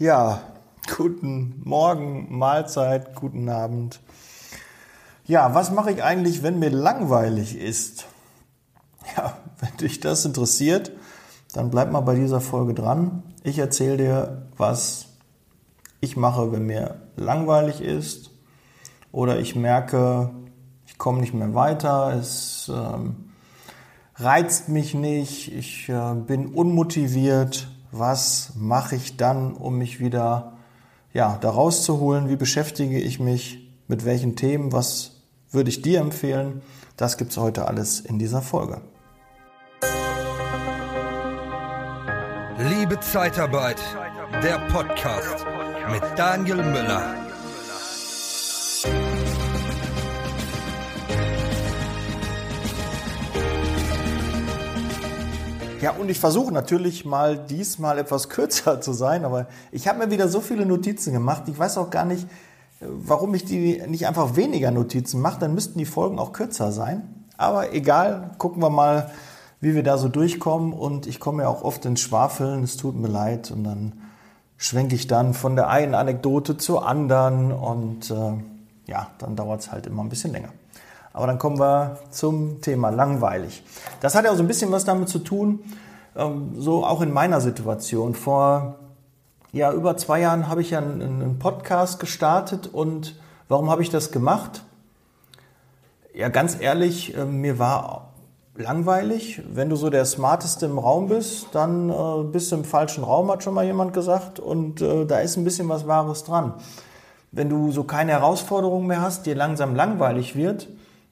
Ja, guten Morgen, Mahlzeit, guten Abend. Ja, was mache ich eigentlich, wenn mir langweilig ist? Ja, wenn dich das interessiert, dann bleib mal bei dieser Folge dran. Ich erzähle dir, was ich mache, wenn mir langweilig ist oder ich merke, ich komme nicht mehr weiter, es ähm, reizt mich nicht, ich äh, bin unmotiviert. Was mache ich dann, um mich wieder ja, da rauszuholen? Wie beschäftige ich mich? Mit welchen Themen? Was würde ich dir empfehlen? Das gibt es heute alles in dieser Folge. Liebe Zeitarbeit, der Podcast mit Daniel Müller. Ja, und ich versuche natürlich mal diesmal etwas kürzer zu sein, aber ich habe mir wieder so viele Notizen gemacht. Ich weiß auch gar nicht, warum ich die nicht einfach weniger Notizen mache. Dann müssten die Folgen auch kürzer sein. Aber egal, gucken wir mal, wie wir da so durchkommen. Und ich komme ja auch oft ins Schwafeln, es tut mir leid. Und dann schwenke ich dann von der einen Anekdote zur anderen. Und äh, ja, dann dauert es halt immer ein bisschen länger. Aber dann kommen wir zum Thema langweilig. Das hat ja auch so ein bisschen was damit zu tun, ähm, so auch in meiner Situation. Vor ja, über zwei Jahren habe ich ja einen Podcast gestartet und warum habe ich das gemacht? Ja, ganz ehrlich, äh, mir war langweilig. Wenn du so der Smarteste im Raum bist, dann äh, bist du im falschen Raum, hat schon mal jemand gesagt. Und äh, da ist ein bisschen was Wahres dran. Wenn du so keine Herausforderungen mehr hast, dir langsam langweilig wird,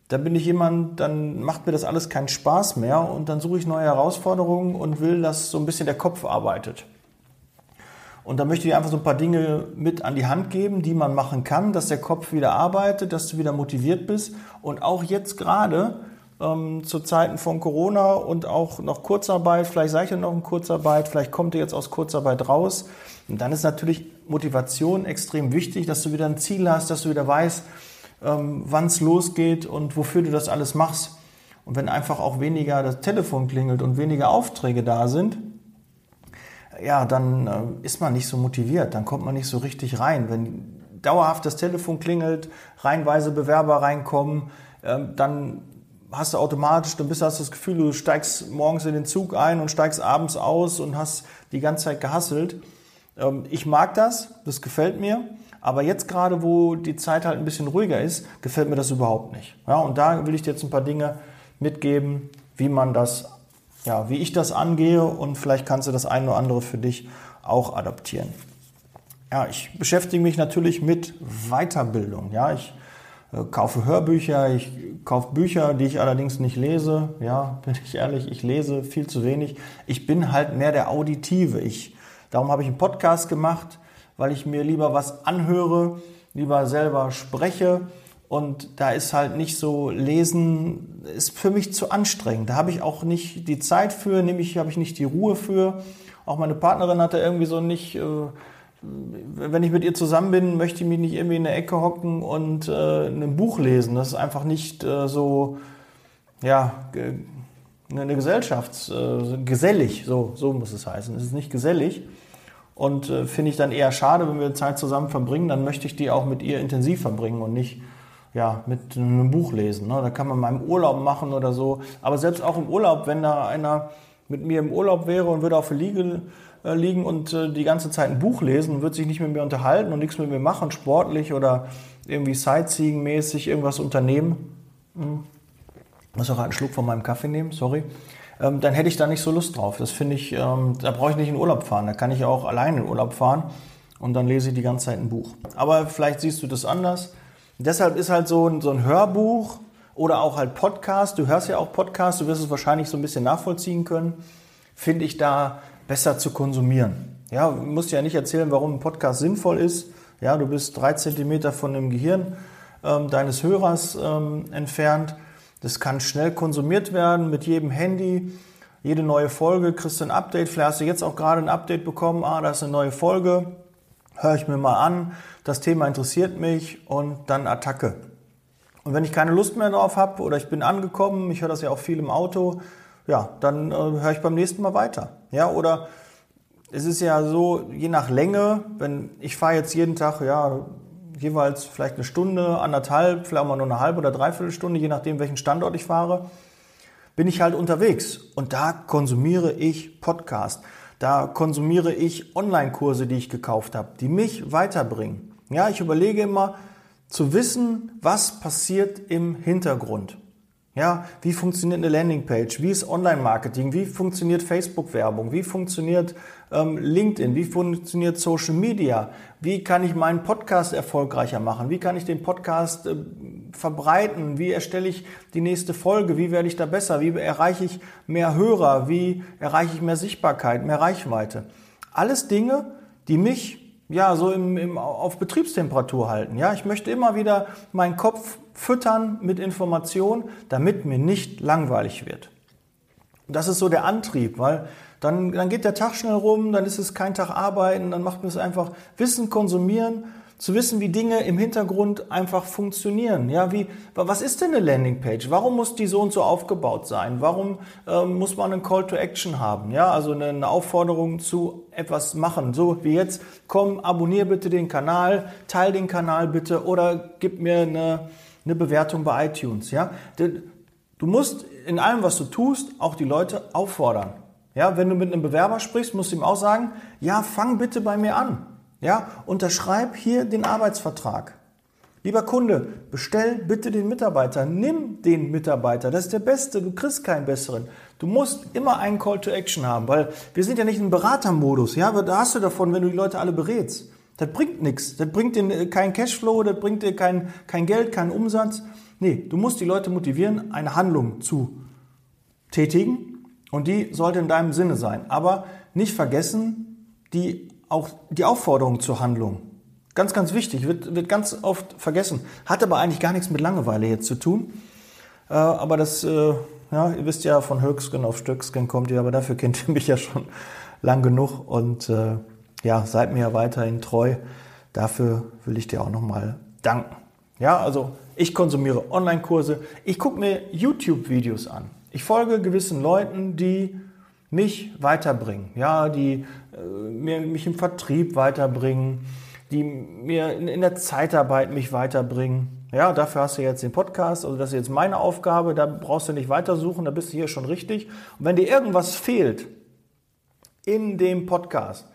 dann bin ich jemand, dann macht mir das alles keinen Spaß mehr und dann suche ich neue Herausforderungen und will, dass so ein bisschen der Kopf arbeitet. Und da möchte ich einfach so ein paar Dinge mit an die Hand geben, die man machen kann, dass der Kopf wieder arbeitet, dass du wieder motiviert bist. Und auch jetzt gerade ähm, zu Zeiten von Corona und auch noch Kurzarbeit, vielleicht seid ihr noch in Kurzarbeit, vielleicht kommt ihr jetzt aus Kurzarbeit raus. Und dann ist natürlich Motivation extrem wichtig, dass du wieder ein Ziel hast, dass du wieder weißt, ähm, wann es losgeht und wofür du das alles machst. Und wenn einfach auch weniger das Telefon klingelt und weniger Aufträge da sind, ja, dann äh, ist man nicht so motiviert, dann kommt man nicht so richtig rein. Wenn dauerhaft das Telefon klingelt, reihenweise Bewerber reinkommen, äh, dann hast du automatisch, dann bist du hast das Gefühl, du steigst morgens in den Zug ein und steigst abends aus und hast die ganze Zeit gehasselt. Ähm, ich mag das, das gefällt mir. Aber jetzt gerade, wo die Zeit halt ein bisschen ruhiger ist, gefällt mir das überhaupt nicht. Ja, und da will ich dir jetzt ein paar Dinge mitgeben, wie man das, ja, wie ich das angehe und vielleicht kannst du das eine oder andere für dich auch adaptieren. Ja, ich beschäftige mich natürlich mit Weiterbildung. Ja, ich äh, kaufe Hörbücher, ich kaufe Bücher, die ich allerdings nicht lese. Ja, bin ich ehrlich, ich lese viel zu wenig. Ich bin halt mehr der Auditive. Ich, darum habe ich einen Podcast gemacht weil ich mir lieber was anhöre, lieber selber spreche. Und da ist halt nicht so lesen, ist für mich zu anstrengend. Da habe ich auch nicht die Zeit für, nämlich habe ich nicht die Ruhe für. Auch meine Partnerin hatte irgendwie so nicht, äh, wenn ich mit ihr zusammen bin, möchte ich mich nicht irgendwie in der Ecke hocken und äh, ein Buch lesen. Das ist einfach nicht äh, so, ja, eine Gesellschafts, gesellig, so, so muss es heißen. Es ist nicht gesellig. Und äh, finde ich dann eher schade, wenn wir Zeit zusammen verbringen, dann möchte ich die auch mit ihr intensiv verbringen und nicht ja, mit einem Buch lesen. Ne? Da kann man mal im Urlaub machen oder so. Aber selbst auch im Urlaub, wenn da einer mit mir im Urlaub wäre und würde auf der Liege äh, liegen und äh, die ganze Zeit ein Buch lesen und würde sich nicht mit mir unterhalten und nichts mit mir machen, sportlich oder irgendwie Sightseeing-mäßig irgendwas unternehmen. Hm. Ich muss auch einen Schluck von meinem Kaffee nehmen, sorry ähm, dann hätte ich da nicht so Lust drauf. Das finde ich, ähm, da brauche ich nicht in Urlaub fahren. Da kann ich auch alleine in Urlaub fahren und dann lese ich die ganze Zeit ein Buch. Aber vielleicht siehst du das anders. Deshalb ist halt so ein, so ein Hörbuch oder auch halt Podcast, du hörst ja auch Podcast, du wirst es wahrscheinlich so ein bisschen nachvollziehen können, finde ich da besser zu konsumieren. Ja, musst ja nicht erzählen, warum ein Podcast sinnvoll ist. Ja, du bist drei Zentimeter von dem Gehirn ähm, deines Hörers ähm, entfernt. Das kann schnell konsumiert werden mit jedem Handy. Jede neue Folge kriegst du ein Update. Vielleicht hast du jetzt auch gerade ein Update bekommen. Ah, da ist eine neue Folge. Hör ich mir mal an. Das Thema interessiert mich und dann Attacke. Und wenn ich keine Lust mehr drauf habe oder ich bin angekommen, ich höre das ja auch viel im Auto, ja, dann äh, höre ich beim nächsten Mal weiter. Ja, oder es ist ja so, je nach Länge, wenn ich fahre jetzt jeden Tag, ja, jeweils vielleicht eine Stunde, anderthalb, vielleicht auch mal nur eine halbe oder dreiviertel Stunde, je nachdem, welchen Standort ich fahre, bin ich halt unterwegs. Und da konsumiere ich Podcast. Da konsumiere ich Online-Kurse, die ich gekauft habe, die mich weiterbringen. Ja, ich überlege immer zu wissen, was passiert im Hintergrund. Ja, wie funktioniert eine Landingpage? Wie ist Online-Marketing? Wie funktioniert Facebook-Werbung? Wie funktioniert ähm, LinkedIn? Wie funktioniert Social Media? Wie kann ich meinen Podcast erfolgreicher machen? Wie kann ich den Podcast äh, verbreiten? Wie erstelle ich die nächste Folge? Wie werde ich da besser? Wie erreiche ich mehr Hörer? Wie erreiche ich mehr Sichtbarkeit, mehr Reichweite? Alles Dinge, die mich ja, so im, im, auf Betriebstemperatur halten. Ja, ich möchte immer wieder meinen Kopf füttern mit Informationen, damit mir nicht langweilig wird. Das ist so der Antrieb, weil dann, dann geht der Tag schnell rum, dann ist es kein Tag arbeiten, dann macht man es einfach Wissen konsumieren zu wissen, wie Dinge im Hintergrund einfach funktionieren. Ja, wie, was ist denn eine Landingpage? Warum muss die so und so aufgebaut sein? Warum ähm, muss man einen Call to Action haben? Ja, also eine Aufforderung zu etwas machen. So wie jetzt, komm, abonnier bitte den Kanal, teil den Kanal bitte oder gib mir eine, eine Bewertung bei iTunes. Ja, du musst in allem, was du tust, auch die Leute auffordern. Ja, wenn du mit einem Bewerber sprichst, musst du ihm auch sagen, ja, fang bitte bei mir an. Ja, unterschreib hier den Arbeitsvertrag. Lieber Kunde, bestell bitte den Mitarbeiter, nimm den Mitarbeiter, das ist der Beste, du kriegst keinen besseren. Du musst immer einen Call to Action haben, weil wir sind ja nicht im Beratermodus, ja, da hast du davon, wenn du die Leute alle berätst. Das bringt nichts, das bringt dir keinen Cashflow, das bringt dir kein, kein Geld, keinen Umsatz. Nee, du musst die Leute motivieren, eine Handlung zu tätigen und die sollte in deinem Sinne sein. Aber nicht vergessen, die auch die Aufforderung zur Handlung. Ganz, ganz wichtig, wird, wird ganz oft vergessen. Hat aber eigentlich gar nichts mit Langeweile jetzt zu tun. Äh, aber das, äh, ja, ihr wisst ja, von Höchsken auf Stöcksken kommt ihr, aber dafür kennt ihr mich ja schon lang genug und äh, ja, seid mir ja weiterhin treu. Dafür will ich dir auch nochmal danken. Ja, also ich konsumiere Online-Kurse, ich gucke mir YouTube-Videos an. Ich folge gewissen Leuten, die mich weiterbringen, ja, die äh, mir, mich im Vertrieb weiterbringen, die mir in, in, der Zeitarbeit mich weiterbringen. Ja, dafür hast du jetzt den Podcast, also das ist jetzt meine Aufgabe, da brauchst du nicht weitersuchen, da bist du hier schon richtig. Und wenn dir irgendwas fehlt in dem Podcast,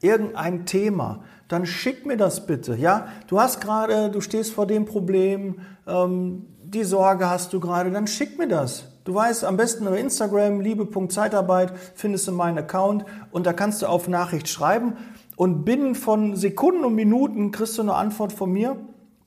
irgendein Thema, dann schick mir das bitte. Ja, du hast gerade, du stehst vor dem Problem, ähm, die Sorge hast du gerade, dann schick mir das. Du weißt, am besten über Instagram, liebe.zeitarbeit, findest du meinen Account und da kannst du auf Nachricht schreiben und binnen von Sekunden und Minuten kriegst du eine Antwort von mir.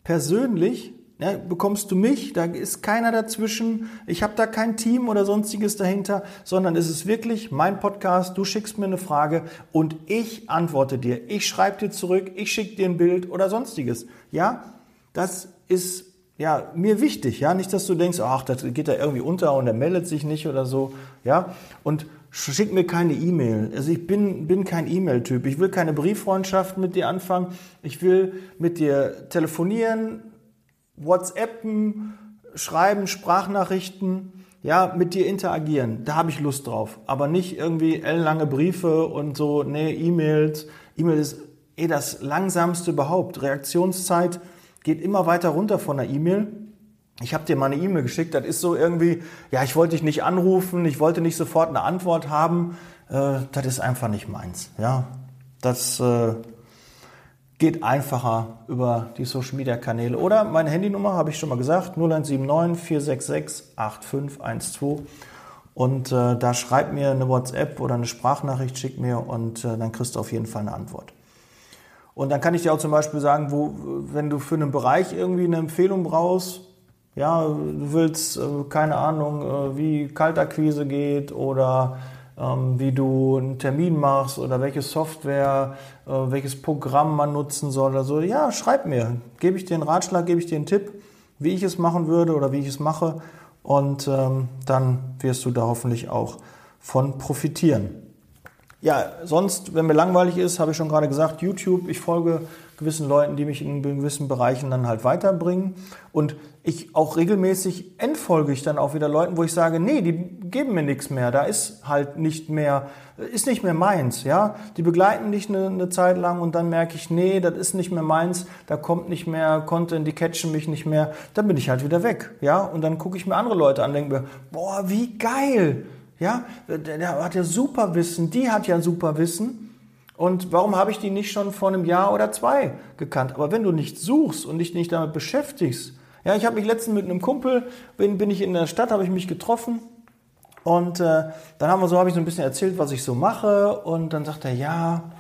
Persönlich ja, bekommst du mich, da ist keiner dazwischen, ich habe da kein Team oder sonstiges dahinter, sondern es ist wirklich mein Podcast, du schickst mir eine Frage und ich antworte dir. Ich schreibe dir zurück, ich schicke dir ein Bild oder sonstiges. Ja, das ist ja, mir wichtig, ja, nicht, dass du denkst, ach, das geht da irgendwie unter und er meldet sich nicht oder so, ja, und schick mir keine E-Mail. Also ich bin, bin kein E-Mail-Typ. Ich will keine Brieffreundschaft mit dir anfangen. Ich will mit dir telefonieren, WhatsAppen, schreiben, Sprachnachrichten, ja, mit dir interagieren. Da habe ich Lust drauf. Aber nicht irgendwie ellenlange Briefe und so, nee, E-Mails. E-Mail ist eh das langsamste überhaupt. Reaktionszeit geht immer weiter runter von der E-Mail. Ich habe dir mal eine E-Mail geschickt, das ist so irgendwie, ja, ich wollte dich nicht anrufen, ich wollte nicht sofort eine Antwort haben. Äh, das ist einfach nicht meins. Ja, das äh, geht einfacher über die Social Media Kanäle. Oder meine Handynummer habe ich schon mal gesagt, 0179 466 8512. Und äh, da schreib mir eine WhatsApp oder eine Sprachnachricht, schick mir und äh, dann kriegst du auf jeden Fall eine Antwort. Und dann kann ich dir auch zum Beispiel sagen, wo, wenn du für einen Bereich irgendwie eine Empfehlung brauchst, ja, du willst, äh, keine Ahnung, äh, wie Kaltakquise geht oder ähm, wie du einen Termin machst oder welche Software, äh, welches Programm man nutzen soll oder so, ja, schreib mir. Gebe ich dir einen Ratschlag, gebe ich dir einen Tipp, wie ich es machen würde oder wie ich es mache. Und ähm, dann wirst du da hoffentlich auch von profitieren. Ja, sonst, wenn mir langweilig ist, habe ich schon gerade gesagt, YouTube. Ich folge gewissen Leuten, die mich in gewissen Bereichen dann halt weiterbringen. Und ich auch regelmäßig entfolge ich dann auch wieder Leuten, wo ich sage, nee, die geben mir nichts mehr. Da ist halt nicht mehr, ist nicht mehr meins, ja. Die begleiten dich eine, eine Zeit lang und dann merke ich, nee, das ist nicht mehr meins. Da kommt nicht mehr Content, die catchen mich nicht mehr. Dann bin ich halt wieder weg, ja. Und dann gucke ich mir andere Leute an, denke mir, boah, wie geil. Ja, der hat ja super Wissen, die hat ja super Wissen. Und warum habe ich die nicht schon vor einem Jahr oder zwei gekannt? Aber wenn du nicht suchst und dich nicht damit beschäftigst, ja, ich habe mich letztens mit einem Kumpel, bin, bin ich in der Stadt, habe ich mich getroffen und äh, dann haben wir so, habe ich so ein bisschen erzählt, was ich so mache und dann sagt er, ja,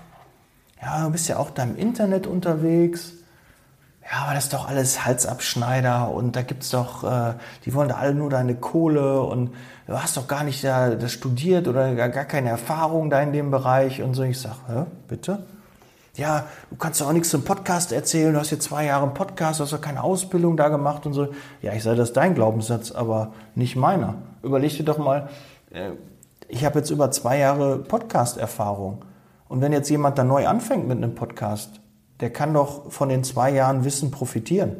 ja, du bist ja auch da im Internet unterwegs. Ja, aber das ist doch alles Halsabschneider und da gibt's doch, äh, die wollen da alle nur deine Kohle und du hast doch gar nicht da, das studiert oder gar, gar keine Erfahrung da in dem Bereich und so. Ich sage, hä, bitte? Ja, du kannst doch auch nichts zum Podcast erzählen, du hast jetzt zwei Jahre einen Podcast, du hast doch keine Ausbildung da gemacht und so. Ja, ich sage, das ist dein Glaubenssatz, aber nicht meiner. Überleg dir doch mal, äh, ich habe jetzt über zwei Jahre Podcast-Erfahrung. Und wenn jetzt jemand da neu anfängt mit einem Podcast, der kann doch von den zwei Jahren Wissen profitieren.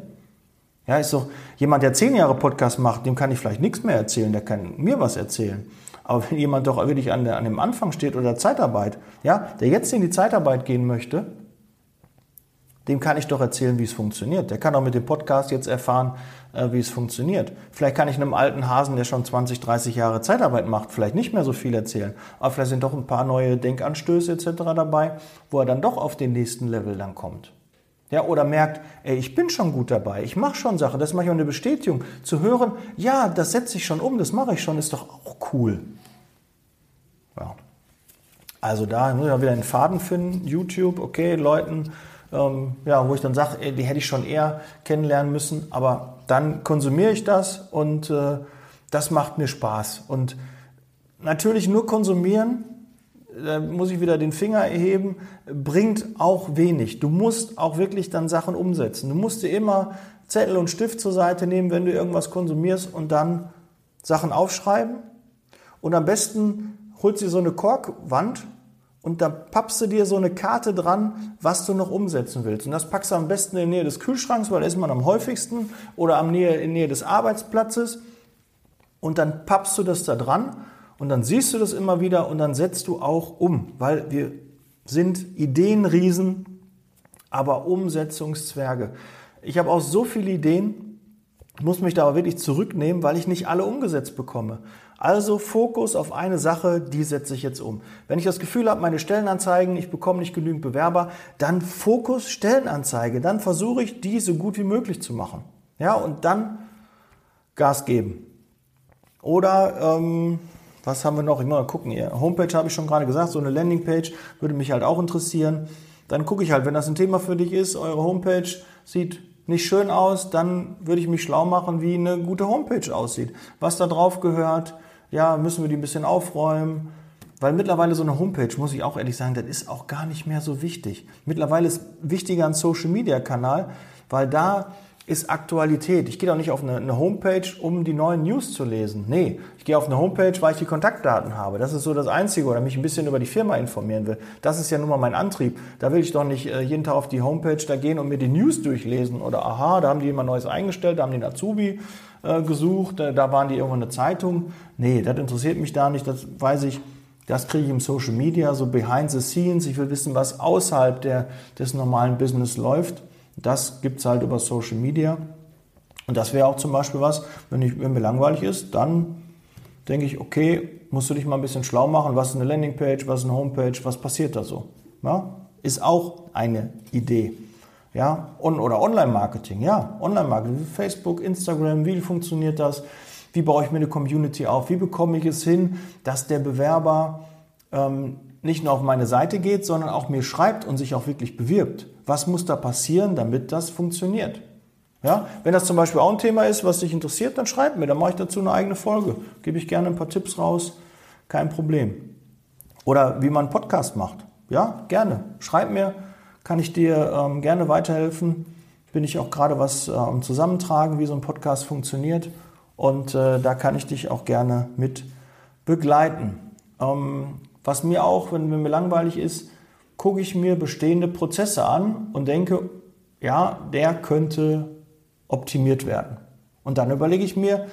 Ja, ist doch jemand, der zehn Jahre Podcast macht, dem kann ich vielleicht nichts mehr erzählen, der kann mir was erzählen. Aber wenn jemand doch wirklich an, der, an dem Anfang steht oder Zeitarbeit, ja, der jetzt in die Zeitarbeit gehen möchte, dem kann ich doch erzählen, wie es funktioniert. Der kann auch mit dem Podcast jetzt erfahren, äh, wie es funktioniert. Vielleicht kann ich einem alten Hasen, der schon 20, 30 Jahre Zeitarbeit macht, vielleicht nicht mehr so viel erzählen. Aber vielleicht sind doch ein paar neue Denkanstöße etc. dabei, wo er dann doch auf den nächsten Level dann kommt. Ja, oder merkt, ey, ich bin schon gut dabei, ich mache schon Sachen, das ist manchmal eine Bestätigung. Zu hören, ja, das setze ich schon um, das mache ich schon, ist doch auch cool. Ja. Also da muss ich auch wieder einen Faden finden, YouTube, okay, Leuten, ähm, ja, wo ich dann sage, die hätte ich schon eher kennenlernen müssen, aber dann konsumiere ich das und äh, das macht mir Spaß. Und natürlich nur konsumieren da muss ich wieder den Finger erheben, bringt auch wenig. Du musst auch wirklich dann Sachen umsetzen. Du musst dir immer Zettel und Stift zur Seite nehmen, wenn du irgendwas konsumierst und dann Sachen aufschreiben. Und am besten holst du dir so eine Korkwand und da pappst du dir so eine Karte dran, was du noch umsetzen willst. Und das packst du am besten in der Nähe des Kühlschranks, weil da ist man am häufigsten, oder am Nähe, in Nähe des Arbeitsplatzes. Und dann pappst du das da dran und dann siehst du das immer wieder und dann setzt du auch um, weil wir sind Ideenriesen, aber Umsetzungszwerge. Ich habe auch so viele Ideen, muss mich da aber wirklich zurücknehmen, weil ich nicht alle umgesetzt bekomme. Also Fokus auf eine Sache, die setze ich jetzt um. Wenn ich das Gefühl habe, meine Stellenanzeigen, ich bekomme nicht genügend Bewerber, dann Fokus Stellenanzeige. Dann versuche ich, die so gut wie möglich zu machen. Ja, und dann Gas geben. Oder ähm, was haben wir noch? Ich muss mal gucken hier. Homepage habe ich schon gerade gesagt, so eine Landingpage würde mich halt auch interessieren. Dann gucke ich halt, wenn das ein Thema für dich ist, eure Homepage sieht nicht schön aus, dann würde ich mich schlau machen, wie eine gute Homepage aussieht. Was da drauf gehört, ja, müssen wir die ein bisschen aufräumen. Weil mittlerweile so eine Homepage, muss ich auch ehrlich sagen, das ist auch gar nicht mehr so wichtig. Mittlerweile ist wichtiger ein Social Media Kanal, weil da ist Aktualität. Ich gehe doch nicht auf eine, eine, Homepage, um die neuen News zu lesen. Nee, ich gehe auf eine Homepage, weil ich die Kontaktdaten habe. Das ist so das Einzige oder mich ein bisschen über die Firma informieren will. Das ist ja nun mal mein Antrieb. Da will ich doch nicht äh, jeden Tag auf die Homepage da gehen und mir die News durchlesen oder aha, da haben die jemand Neues eingestellt, da haben die einen Azubi äh, gesucht, da waren die irgendwo eine Zeitung. Nee, das interessiert mich da nicht, das weiß ich. Das kriege ich im Social Media, so behind the scenes. Ich will wissen, was außerhalb der, des normalen Business läuft. Das gibt es halt über Social Media. Und das wäre auch zum Beispiel was, wenn, ich, wenn mir langweilig ist, dann denke ich, okay, musst du dich mal ein bisschen schlau machen, was ist eine Landingpage, was ist eine Homepage, was passiert da so. Ja? Ist auch eine Idee. Ja? Und, oder Online-Marketing, ja, Online-Marketing, Facebook, Instagram, wie funktioniert das? Wie baue ich mir eine Community auf? Wie bekomme ich es hin, dass der Bewerber ähm, nicht nur auf meine Seite geht, sondern auch mir schreibt und sich auch wirklich bewirbt? Was muss da passieren, damit das funktioniert? Ja, wenn das zum Beispiel auch ein Thema ist, was dich interessiert, dann schreib mir, dann mache ich dazu eine eigene Folge. Gebe ich gerne ein paar Tipps raus, kein Problem. Oder wie man einen Podcast macht. Ja, gerne. Schreib mir, kann ich dir ähm, gerne weiterhelfen. Bin ich auch gerade was äh, am Zusammentragen, wie so ein Podcast funktioniert. Und äh, da kann ich dich auch gerne mit begleiten. Ähm, was mir auch, wenn mir langweilig ist, gucke ich mir bestehende Prozesse an und denke, ja, der könnte optimiert werden. Und dann überlege ich mir,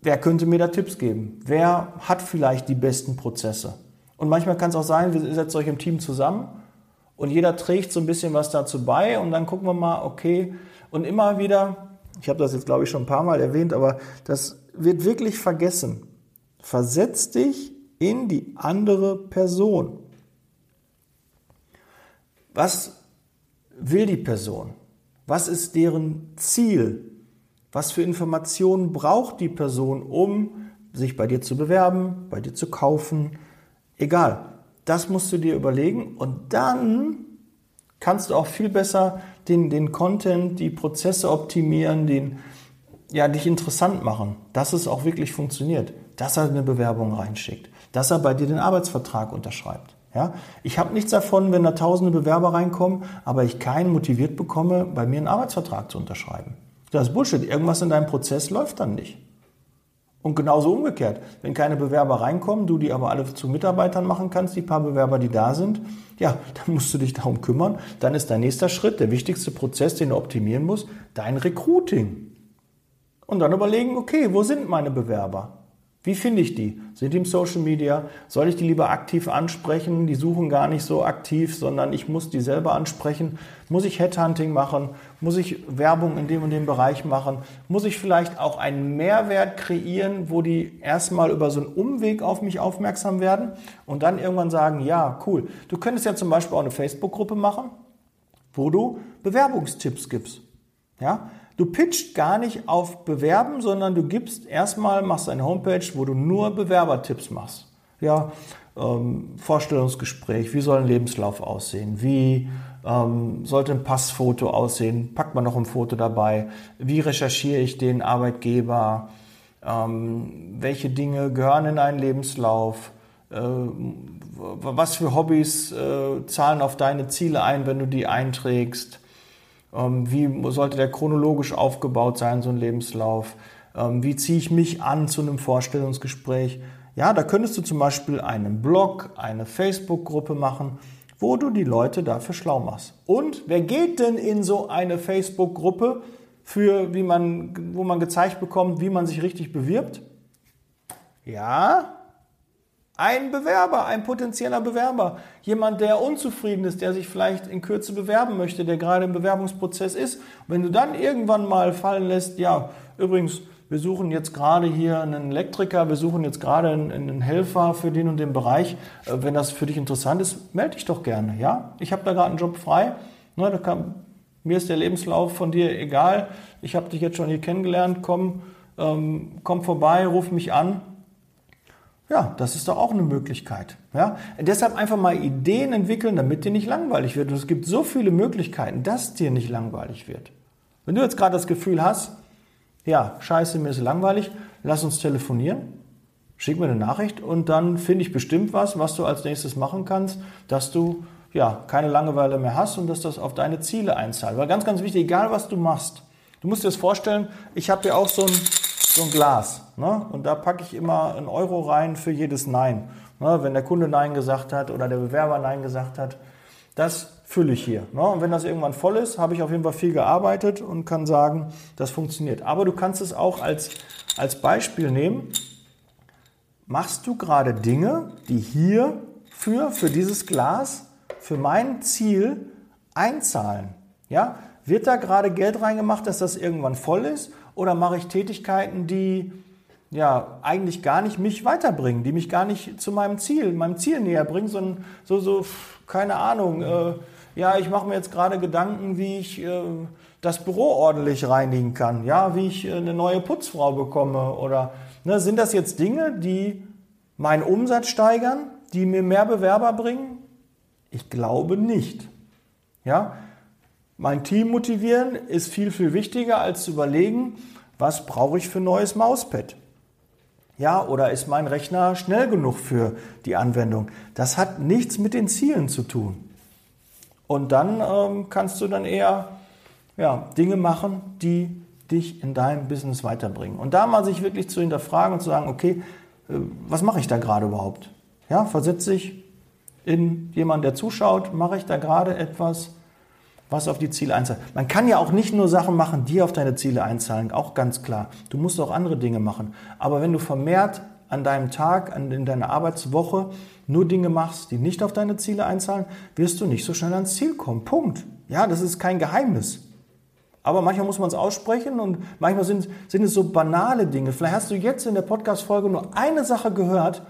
wer könnte mir da Tipps geben? Wer hat vielleicht die besten Prozesse? Und manchmal kann es auch sein, wir setzen euch im Team zusammen und jeder trägt so ein bisschen was dazu bei und dann gucken wir mal, okay, und immer wieder, ich habe das jetzt glaube ich schon ein paar Mal erwähnt, aber das wird wirklich vergessen. Versetz dich in die andere Person. Was will die Person? Was ist deren Ziel? Was für Informationen braucht die Person, um sich bei dir zu bewerben, bei dir zu kaufen? Egal. Das musst du dir überlegen und dann kannst du auch viel besser den, den Content, die Prozesse optimieren, den, ja, dich interessant machen, dass es auch wirklich funktioniert, dass er eine Bewerbung reinschickt, dass er bei dir den Arbeitsvertrag unterschreibt. Ja? Ich habe nichts davon, wenn da tausende Bewerber reinkommen, aber ich keinen motiviert bekomme, bei mir einen Arbeitsvertrag zu unterschreiben. Das ist Bullshit. Irgendwas in deinem Prozess läuft dann nicht. Und genauso umgekehrt. Wenn keine Bewerber reinkommen, du die aber alle zu Mitarbeitern machen kannst, die paar Bewerber, die da sind, ja, dann musst du dich darum kümmern. Dann ist dein nächster Schritt, der wichtigste Prozess, den du optimieren musst, dein Recruiting. Und dann überlegen, okay, wo sind meine Bewerber? Wie finde ich die? Sind die im Social Media? Soll ich die lieber aktiv ansprechen? Die suchen gar nicht so aktiv, sondern ich muss die selber ansprechen. Muss ich Headhunting machen? Muss ich Werbung in dem und dem Bereich machen? Muss ich vielleicht auch einen Mehrwert kreieren, wo die erstmal über so einen Umweg auf mich aufmerksam werden und dann irgendwann sagen, ja, cool. Du könntest ja zum Beispiel auch eine Facebook-Gruppe machen, wo du Bewerbungstipps gibst. Ja, Du pitcht gar nicht auf Bewerben, sondern du gibst erstmal, machst eine Homepage, wo du nur Bewerbertipps machst. Ja, ähm, Vorstellungsgespräch, wie soll ein Lebenslauf aussehen? Wie ähm, sollte ein Passfoto aussehen? Packt man noch ein Foto dabei? Wie recherchiere ich den Arbeitgeber? Ähm, welche Dinge gehören in einen Lebenslauf? Äh, was für Hobbys äh, zahlen auf deine Ziele ein, wenn du die einträgst? Ähm, wie sollte der chronologisch aufgebaut sein, so ein Lebenslauf? Ähm, wie ziehe ich mich an zu einem Vorstellungsgespräch? Ja, da könntest du zum Beispiel einen Blog, eine Facebook-Gruppe machen, wo du die Leute dafür schlau machst. Und wer geht denn in so eine Facebook-Gruppe, für wie man, wo man gezeigt bekommt, wie man sich richtig bewirbt? Ja, ein Bewerber, ein potenzieller Bewerber, jemand, der unzufrieden ist, der sich vielleicht in Kürze bewerben möchte, der gerade im Bewerbungsprozess ist. wenn du dann irgendwann mal fallen lässt, ja, übrigens, wir suchen jetzt gerade hier einen Elektriker, wir suchen jetzt gerade einen, Helfer für den und den Bereich. Äh, wenn das für dich interessant ist, melde dich doch gerne. Ja, ich habe da gerade einen Job frei. Ne, da kann, mir ist der Lebenslauf von dir egal. Ich habe dich jetzt schon hier kennengelernt. Komm, ähm, komm vorbei, ruf mich an ja, das ist doch auch eine Möglichkeit. Ja? Deshalb einfach mal Ideen entwickeln, damit dir nicht langweilig wird. Und es gibt so viele Möglichkeiten, dass dir nicht langweilig wird. Wenn du jetzt gerade das Gefühl hast, ja, scheiße, mir ist langweilig, lass uns telefonieren, schick mir eine Nachricht und dann finde ich bestimmt was, was du als nächstes machen kannst, dass du ja, keine Langeweile mehr hast und dass das auf deine Ziele einzahlt. Weil ganz, ganz wichtig, egal was du machst, du musst dir das vorstellen, ich habe ja auch so ein so ein Glas. Ne? Und da packe ich immer einen Euro rein für jedes Nein. Ne? Wenn der Kunde Nein gesagt hat oder der Bewerber Nein gesagt hat, das fülle ich hier. Ne? Und wenn das irgendwann voll ist, habe ich auf jeden Fall viel gearbeitet und kann sagen, das funktioniert. Aber du kannst es auch als, als Beispiel nehmen. Machst du gerade Dinge, die hier für, für dieses Glas, für mein Ziel einzahlen? Ja? Wird da gerade Geld reingemacht, dass das irgendwann voll ist? Oder mache ich Tätigkeiten, die ja eigentlich gar nicht mich weiterbringen, die mich gar nicht zu meinem Ziel, meinem Ziel näher bringen, sondern so, so keine Ahnung, äh, ja, ich mache mir jetzt gerade Gedanken, wie ich äh, das Büro ordentlich reinigen kann, ja, wie ich äh, eine neue Putzfrau bekomme oder ne, sind das jetzt Dinge, die meinen Umsatz steigern, die mir mehr Bewerber bringen? Ich glaube nicht. Ja, mein Team motivieren ist viel, viel wichtiger als zu überlegen, was brauche ich für neues Mauspad. Ja, oder ist mein Rechner schnell genug für die Anwendung? Das hat nichts mit den Zielen zu tun. Und dann ähm, kannst du dann eher ja, Dinge machen, die dich in deinem Business weiterbringen. Und da mal sich wirklich zu hinterfragen und zu sagen, okay, äh, was mache ich da gerade überhaupt? Ja, versetze dich in jemanden, der zuschaut, mache ich da gerade etwas, was auf die Ziele einzahlt. Man kann ja auch nicht nur Sachen machen, die auf deine Ziele einzahlen, auch ganz klar. Du musst auch andere Dinge machen. Aber wenn du vermehrt an deinem Tag, in deiner Arbeitswoche nur Dinge machst, die nicht auf deine Ziele einzahlen, wirst du nicht so schnell ans Ziel kommen. Punkt. Ja, das ist kein Geheimnis. Aber manchmal muss man es aussprechen und manchmal sind, sind es so banale Dinge. Vielleicht hast du jetzt in der Podcast-Folge nur eine Sache gehört,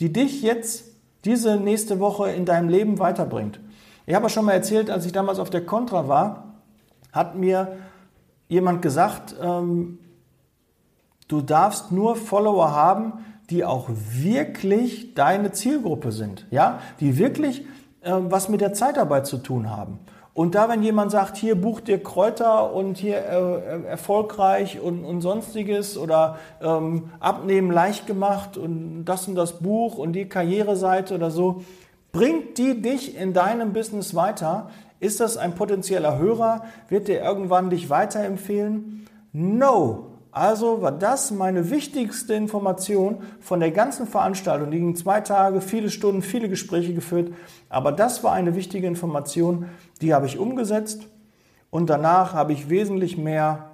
die dich jetzt diese nächste Woche in deinem Leben weiterbringt. Ich habe schon mal erzählt, als ich damals auf der Contra war, hat mir jemand gesagt, ähm, du darfst nur Follower haben, die auch wirklich deine Zielgruppe sind, ja, die wirklich äh, was mit der Zeitarbeit zu tun haben. Und da, wenn jemand sagt, hier bucht dir Kräuter und hier äh, erfolgreich und, und sonstiges oder ähm, abnehmen leicht gemacht und das und das Buch und die Karriereseite oder so, bringt die dich in deinem Business weiter? Ist das ein potenzieller Hörer? Wird der irgendwann dich weiterempfehlen? No, also war das meine wichtigste Information von der ganzen Veranstaltung. Die ging zwei Tage, viele Stunden, viele Gespräche geführt. Aber das war eine wichtige Information, die habe ich umgesetzt. Und danach habe ich wesentlich mehr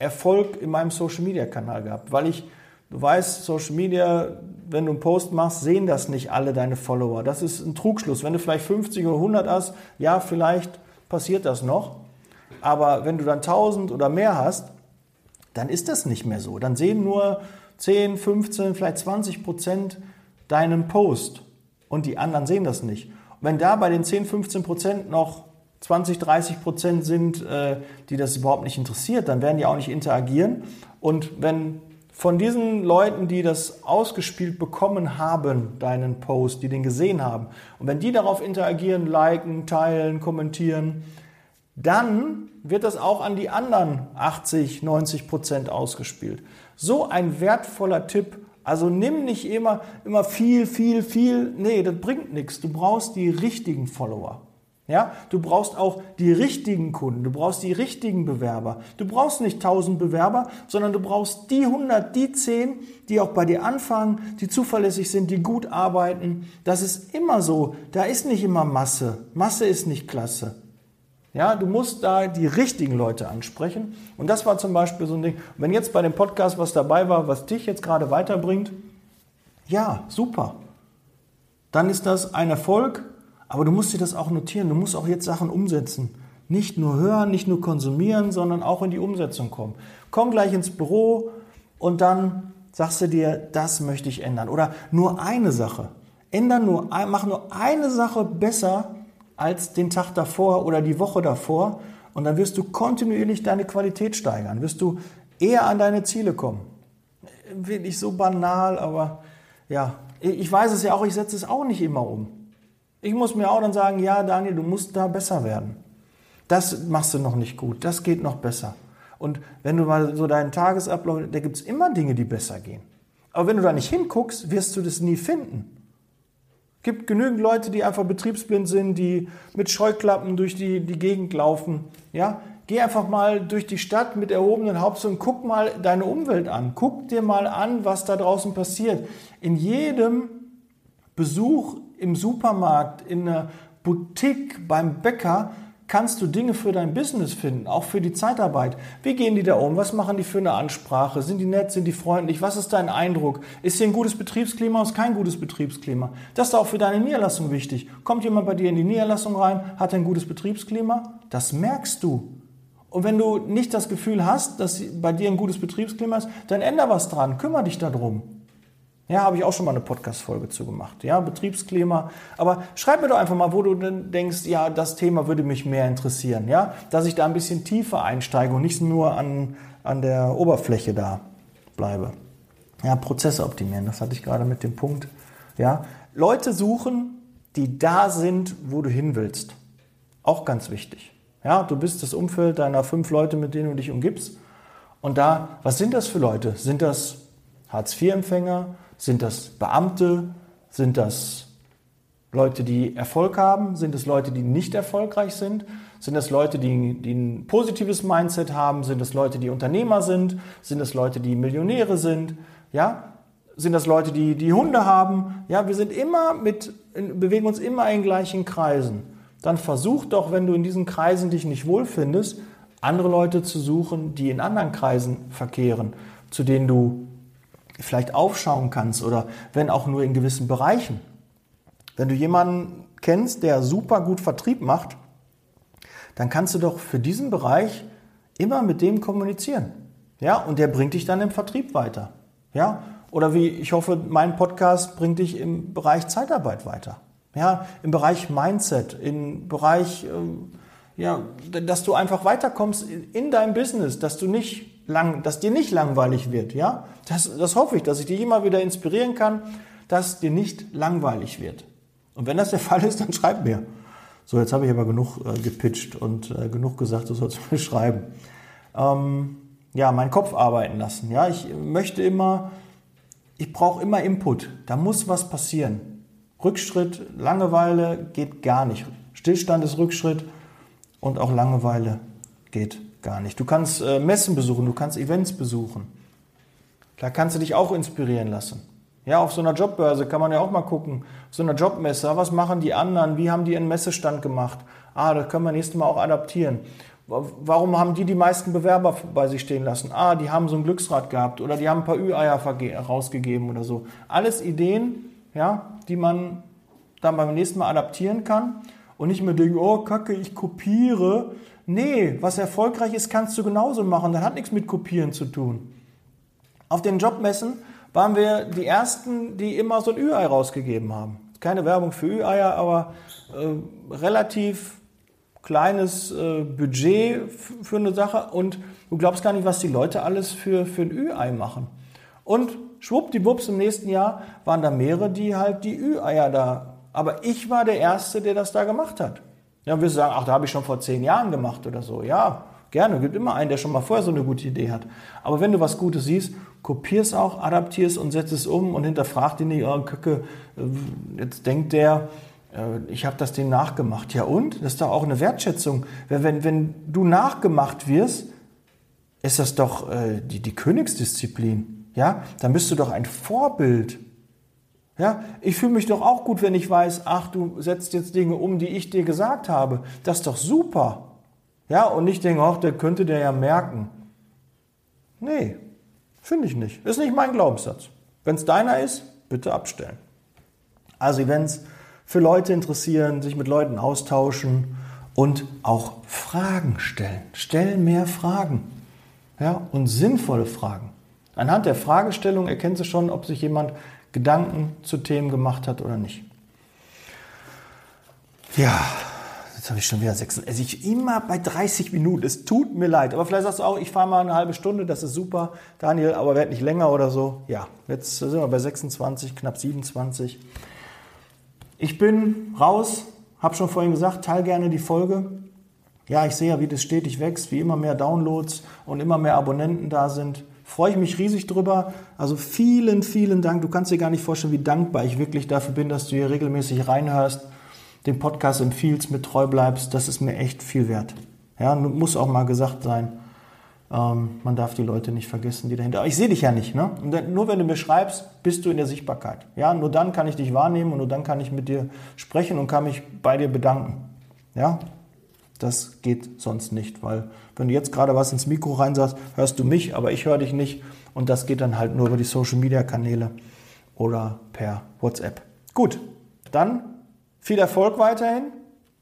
Erfolg in meinem Social-Media-Kanal gehabt, weil ich, du weißt, Social Media, wenn du einen Post machst, sehen das nicht alle deine Follower. Das ist ein Trugschluss. Wenn du vielleicht 50 oder 100 hast, ja, vielleicht passiert das noch. Aber wenn du dann 1000 oder mehr hast, dann ist das nicht mehr so. Dann sehen nur 10, 15, vielleicht 20 Prozent deinen Post und die anderen sehen das nicht. Und wenn da bei den 10, 15 Prozent noch 20, 30 Prozent sind, äh, die das überhaupt nicht interessiert, dann werden die auch nicht interagieren. Und wenn von diesen Leuten, die das ausgespielt bekommen haben, deinen Post, die den gesehen haben, und wenn die darauf interagieren, liken, teilen, kommentieren, dann wird das auch an die anderen 80, 90 Prozent ausgespielt. So ein wertvoller Tipp. Also nimm nicht immer, immer viel, viel, viel. Nee, das bringt nichts. Du brauchst die richtigen Follower. Ja, du brauchst auch die richtigen Kunden, du brauchst die richtigen Bewerber. Du brauchst nicht 1000 Bewerber, sondern du brauchst die 100, die 10, die auch bei dir anfangen, die zuverlässig sind, die gut arbeiten. Das ist immer so. Da ist nicht immer Masse. Masse ist nicht klasse. Ja, du musst da die richtigen Leute ansprechen. Und das war zum Beispiel so ein Ding. wenn jetzt bei dem Podcast was dabei war, was dich jetzt gerade weiterbringt, ja, super. Dann ist das ein Erfolg, aber du musst dir das auch notieren. Du musst auch jetzt Sachen umsetzen. Nicht nur hören, nicht nur konsumieren, sondern auch in die Umsetzung kommen. Komm gleich ins Büro und dann sagst du dir, das möchte ich ändern. Oder nur eine Sache. Ändern nur, mach nur eine Sache besser als den Tag davor oder die Woche davor. Und dann wirst du kontinuierlich deine Qualität steigern, wirst du eher an deine Ziele kommen. Wirklich so banal, aber ja, ich weiß es ja auch, ich setze es auch nicht immer um. Ich muss mir auch dann sagen, ja, Daniel, du musst da besser werden. Das machst du noch nicht gut, das geht noch besser. Und wenn du mal so deinen Tagesablauf, da gibt es immer Dinge, die besser gehen. Aber wenn du da nicht hinguckst, wirst du das nie finden gibt genügend Leute, die einfach betriebsblind sind, die mit Scheuklappen durch die, die Gegend laufen. Ja? Geh einfach mal durch die Stadt mit erhobenen Haupt und guck mal deine Umwelt an. Guck dir mal an, was da draußen passiert. In jedem Besuch im Supermarkt, in einer Boutique, beim Bäcker kannst du Dinge für dein Business finden, auch für die Zeitarbeit. Wie gehen die da um? Was machen die für eine Ansprache? Sind die nett? Sind die freundlich? Was ist dein Eindruck? Ist hier ein gutes Betriebsklima oder ist kein gutes Betriebsklima? Das ist auch für deine Niederlassung wichtig. Kommt jemand bei dir in die Niederlassung rein, hat ein gutes Betriebsklima? Das merkst du. Und wenn du nicht das Gefühl hast, dass bei dir ein gutes Betriebsklima ist, dann änder was dran, kümmere dich darum. Ja, habe ich auch schon mal eine Podcast-Folge zu gemacht. Ja, Betriebsklima. Aber schreib mir doch einfach mal, wo du denn denkst, ja, das Thema würde mich mehr interessieren. Ja, dass ich da ein bisschen tiefer einsteige und nicht nur an, an der Oberfläche da bleibe. Ja, Prozesse optimieren. Das hatte ich gerade mit dem Punkt. Ja, Leute suchen, die da sind, wo du hin willst. Auch ganz wichtig. Ja, du bist das Umfeld deiner fünf Leute, mit denen du dich umgibst. Und da, was sind das für Leute? Sind das Hartz-IV-Empfänger? Sind das Beamte? Sind das Leute, die Erfolg haben? Sind es Leute, die nicht erfolgreich sind? Sind es Leute, die, die ein positives Mindset haben? Sind es Leute, die Unternehmer sind? Sind es Leute, die Millionäre sind? Ja? sind das Leute, die, die Hunde haben. Ja, wir sind immer mit, bewegen uns immer in gleichen Kreisen. Dann versuch doch, wenn du in diesen Kreisen dich nicht wohlfindest, andere Leute zu suchen, die in anderen Kreisen verkehren, zu denen du vielleicht aufschauen kannst oder wenn auch nur in gewissen Bereichen. Wenn du jemanden kennst, der super gut Vertrieb macht, dann kannst du doch für diesen Bereich immer mit dem kommunizieren. Ja, und der bringt dich dann im Vertrieb weiter. Ja, oder wie ich hoffe, mein Podcast bringt dich im Bereich Zeitarbeit weiter. Ja, im Bereich Mindset, im Bereich, äh, ja, dass du einfach weiterkommst in deinem Business, dass du nicht lang, dass dir nicht langweilig wird. Ja, das, das hoffe ich, dass ich dich immer wieder inspirieren kann, dass dir nicht langweilig wird. Und wenn das der Fall ist, dann schreib mir. So, jetzt habe ich aber genug äh, gepitcht und äh, genug gesagt, du sollst mir schreiben. Ähm, ja, meinen Kopf arbeiten lassen. Ja, ich möchte immer ich brauche immer Input. Da muss was passieren. Rückschritt, Langeweile geht gar nicht. Stillstand ist Rückschritt und auch Langeweile geht gar nicht. Du kannst äh, Messen besuchen, du kannst Events besuchen. Da kannst du dich auch inspirieren lassen. Ja, auf so einer Jobbörse kann man ja auch mal gucken. Auf so einer Jobmesse, was machen die anderen? Wie haben die ihren Messestand gemacht? Ah, das können wir nächstes Mal auch adaptieren. Warum haben die die meisten Bewerber bei sich stehen lassen? Ah, die haben so ein Glücksrad gehabt oder die haben ein paar Ü-Eier rausgegeben oder so. Alles Ideen, ja, die man dann beim nächsten Mal adaptieren kann und nicht mehr denken, oh Kacke, ich kopiere. Nee, was erfolgreich ist, kannst du genauso machen. Das hat nichts mit Kopieren zu tun. Auf den Jobmessen waren wir die Ersten, die immer so ein Ü-Ei rausgegeben haben. Keine Werbung für Ü-Eier, aber äh, relativ kleines äh, Budget für eine Sache und du glaubst gar nicht, was die Leute alles für, für ein Ü-Ei machen. Und schwuppdiwupps im nächsten Jahr waren da mehrere, die halt die Ü-Eier da. Aber ich war der Erste, der das da gemacht hat. Ja, dann wirst du sagen, ach, da habe ich schon vor zehn Jahren gemacht oder so. Ja, gerne. Gibt immer einen, der schon mal vorher so eine gute Idee hat. Aber wenn du was Gutes siehst, kopier es auch, adaptier es und setz es um und hinterfrag den nicht, oh, Kacke, äh, jetzt denkt der, äh, ich habe das dem nachgemacht. Ja und? Das ist doch auch eine Wertschätzung. Wenn, wenn du nachgemacht wirst, ist das doch äh, die, die Königsdisziplin. Ja, dann bist du doch ein Vorbild. Ja, ich fühle mich doch auch gut, wenn ich weiß, ach, du setzt jetzt Dinge um, die ich dir gesagt habe. Das ist doch super. Ja, und nicht denke, ach, der könnte der ja merken. Nee, finde ich nicht. Ist nicht mein Glaubenssatz. Wenn es deiner ist, bitte abstellen. Also Events, für Leute interessieren, sich mit Leuten austauschen und auch Fragen stellen. Stell mehr Fragen. Ja, und sinnvolle Fragen. Anhand der Fragestellung erkennst du schon, ob sich jemand Gedanken zu Themen gemacht hat oder nicht. Ja, jetzt habe ich schon wieder sechs. Also ich immer bei 30 Minuten. Es tut mir leid. Aber vielleicht sagst du auch, ich fahre mal eine halbe Stunde, das ist super, Daniel, aber werd nicht länger oder so. Ja, jetzt sind wir bei 26, knapp 27. Ich bin raus, habe schon vorhin gesagt, teile gerne die Folge. Ja, ich sehe ja, wie das stetig wächst, wie immer mehr Downloads und immer mehr Abonnenten da sind. Freue ich mich riesig drüber. Also vielen, vielen Dank. Du kannst dir gar nicht vorstellen, wie dankbar ich wirklich dafür bin, dass du hier regelmäßig reinhörst, den Podcast empfiehlst, mit treu bleibst. Das ist mir echt viel wert. Ja, muss auch mal gesagt sein. Ähm, man darf die Leute nicht vergessen, die dahinter. Aber ich sehe dich ja nicht. Ne? Und nur wenn du mir schreibst, bist du in der Sichtbarkeit. Ja, nur dann kann ich dich wahrnehmen und nur dann kann ich mit dir sprechen und kann mich bei dir bedanken. Ja, das geht sonst nicht, weil wenn du jetzt gerade was ins Mikro reinsagst, hörst du mich, aber ich höre dich nicht. Und das geht dann halt nur über die Social Media Kanäle oder per WhatsApp. Gut, dann viel Erfolg weiterhin.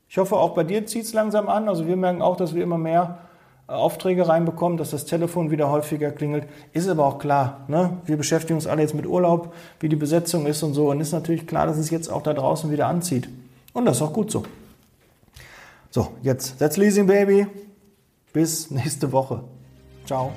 Ich hoffe, auch bei dir zieht es langsam an. Also wir merken auch, dass wir immer mehr Aufträge reinbekommen, dass das Telefon wieder häufiger klingelt. Ist aber auch klar, ne? wir beschäftigen uns alle jetzt mit Urlaub, wie die Besetzung ist und so. Und ist natürlich klar, dass es jetzt auch da draußen wieder anzieht. Und das ist auch gut so. So, jetzt, that's Leasing Baby. Bis nächste Woche. Ciao.